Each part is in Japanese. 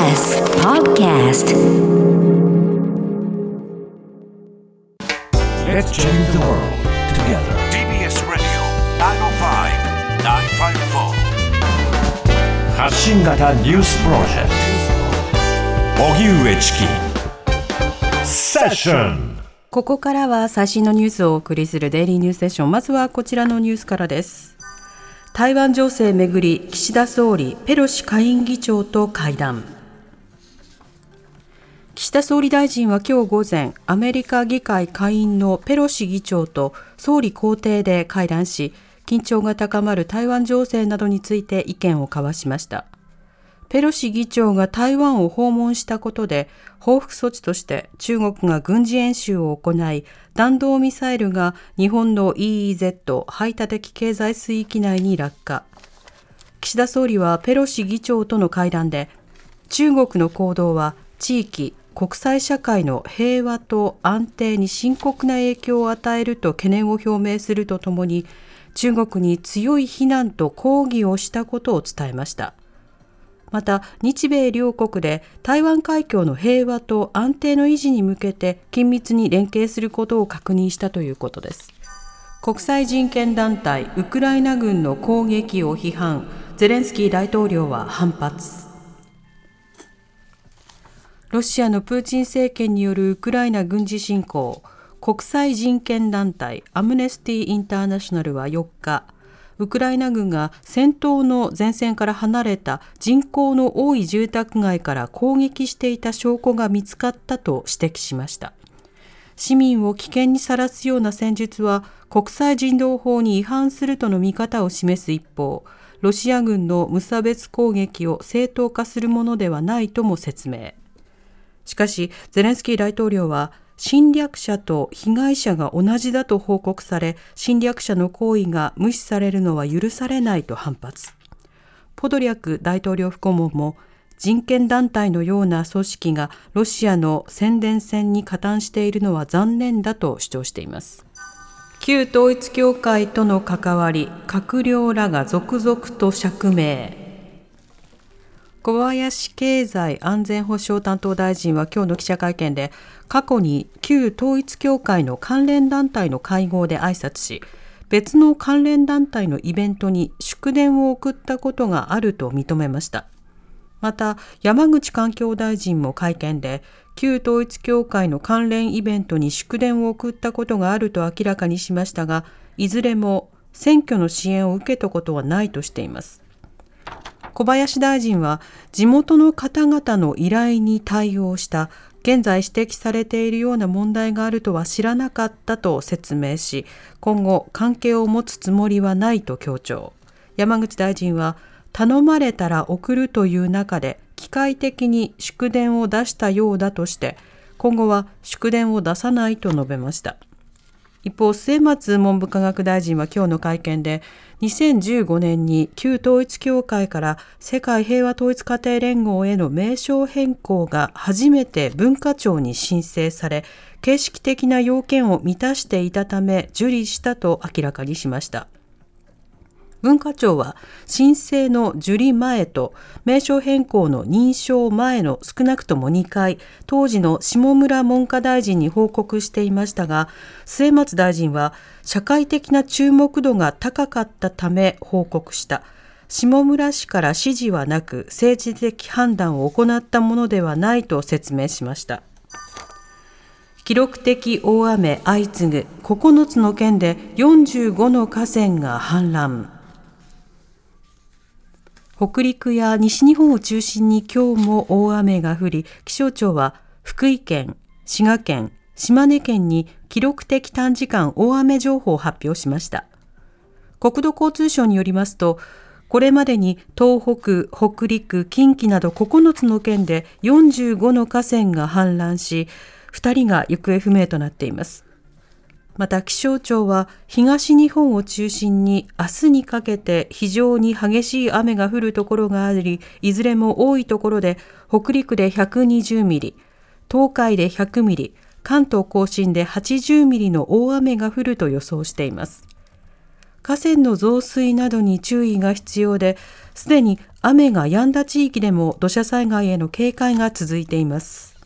TBS Podcast Let's change the world together. TBS Radio 905-954発信型ニュースプロジェクト荻上チキセッションここからは最新のニュースをお送りするデイリーニュースセッションまずはこちらのニュースからです。台湾情勢めぐり岸田総理ペロシ下院議長と会談岸田総理大臣は今日午前アメリカ議会下院のペロシ議長と総理公邸で会談し緊張が高まる台湾情勢などについて意見を交わしました。ペロシ議長が台湾を訪問したことで報復措置として中国が軍事演習を行い弾道ミサイルが日本の EEZ 排他的経済水域内に落下。岸田総理はペロシ議長との会談で中国の行動は地域国際社会の平和と安定に深刻な影響を与えると懸念を表明するとともに中国に強い非難と抗議をしたことを伝えました。また日米両国で台湾海峡の平和と安定の維持に向けて緊密に連携することを確認したということです。国際人権団体ウクライナ軍の攻撃を批判。ゼレンスキー大統領は反発。ロシアのプーチン政権によるウクライナ軍事侵攻。国際人権団体アムネスティ・インターナショナルは4日ウクライナ軍が戦闘の前線から離れた人口の多い住宅街から攻撃していた証拠が見つかったと指摘しました。市民を危険にさらすような戦術は国際人道法に違反するとの見方を示す一方ロシア軍の無差別攻撃を正当化するものではないとも説明。しかしゼレンスキー大統領は侵略者と被害者が同じだと報告され侵略者の行為が無視されるのは許されないと反発。ポドリャク大統領府顧問も人権団体のような組織がロシアの宣伝戦に加担しているのは残念だと主張しています。旧統一教会との関わり閣僚らが続々と釈明。小林経済安全保障担当大臣は今日の記者会見で過去に旧統一教会の関連団体の会合で挨拶し別の関連団体のイベントに祝電を送ったことがあると認めました。また山口環境大臣も会見で旧統一教会の関連イベントに祝電を送ったことがあると明らかにしましたがいずれも選挙の支援を受けたことはないとしています。小林大臣は地元の方々の依頼に対応した現在指摘されているような問題があるとは知らなかったと説明し今後関係を持つつもりはないと強調。山口大臣は頼まれたら送るという中で機械的に祝電を出したようだとして今後は祝電を出さないと述べました。一方末松文部科学大臣は今日の会見で2015年に旧統一教会から世界平和統一家庭連合への名称変更が初めて文化庁に申請され形式的な要件を満たしていたため受理したと明らかにしました。文化庁は申請の受理前と名称変更の認証前の少なくとも2回当時の下村文科大臣に報告していましたが末松大臣は社会的な注目度が高かったため報告した。下村氏から指示はなく政治的判断を行ったものではないと説明しました。記録的大雨相次ぐ9つの県で45の河川が氾濫。北陸や西日本を中心に今日も大雨が降り、気象庁は福井県、滋賀県、島根県に記録的短時間大雨情報を発表しました。国土交通省によりますと、これまでに東北、北陸、近畿など9つの県で45の河川が氾濫し、2人が行方不明となっています。また気象庁は東日本を中心に明日にかけて非常に激しい雨が降るところがあり、いずれも多いところで北陸で120ミリ、東海で100ミリ、関東甲信で80ミリの大雨が降ると予想しています。河川の増水などに注意が必要で、すでに雨が止んだ地域でも土砂災害への警戒が続いています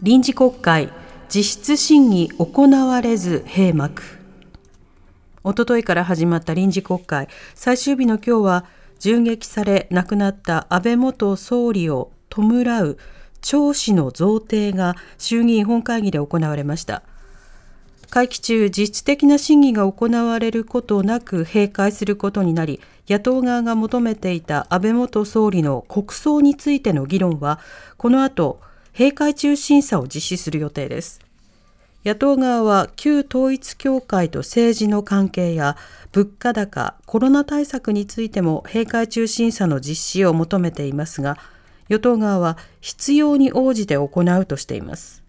臨時国会実質審議行われず閉幕。おとといから始まった臨時国会。最終日の今日は銃撃され亡くなった安倍元総理を弔う長子の贈呈が衆議院本会議で行われました。会期中実質的な審議が行われることなく閉会することになり野党側が求めていた安倍元総理の国葬についての議論はこの後閉会中審査を実施する予定です。野党側は旧統一教会と政治の関係や物価高、コロナ対策についても閉会中審査の実施を求めていますが、与党側は必要に応じて行うとしています。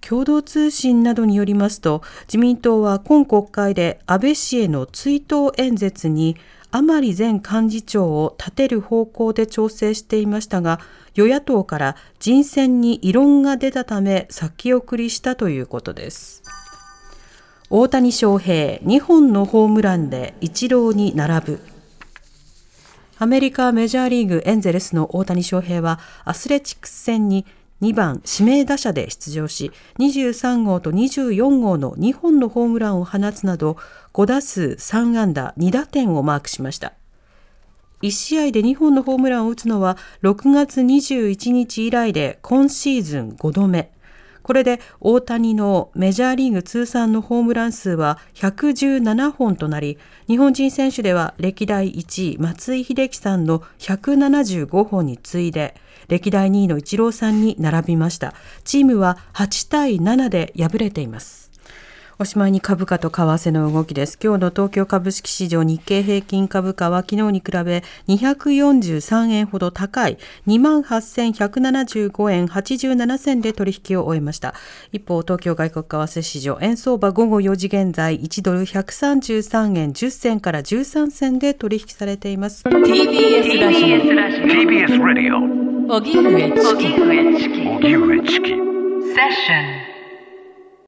共同通信などによりますと、自民党は今国会で安倍氏への追悼演説に甘利前幹事長を立てる方向で調整していましたが、与野党から人選に異論が出たため先送りしたということです。大谷翔平2本のホームランでイチローに並ぶ。アメリカメジャーリーグエンゼルスの大谷翔平はアスレチックス戦に2番指名打者で出場し23号と24号の2本のホームランを放つなど5打数3安打2打点をマークしました。1試合で2本のホームランを打つのは6月21日以来で今シーズン5度目。これで大谷のメジャーリーグ通算のホームラン数は117本となり、日本人選手では歴代1位松井秀喜さんの175本に次いで、歴代2位のイチローさんに並びました。チームは8対7で敗れています。おしまいに株価と為替の動きです。今日の東京株式市場日経平均株価は昨日に比べ243円ほど高い28,175円87銭で取引を終えました。一方、東京外国為替市場円相場午後4時現在1ドル133円10銭から13銭で取引されています。TBS ラジオ TBS Radio 荻上チキ荻上チキセッション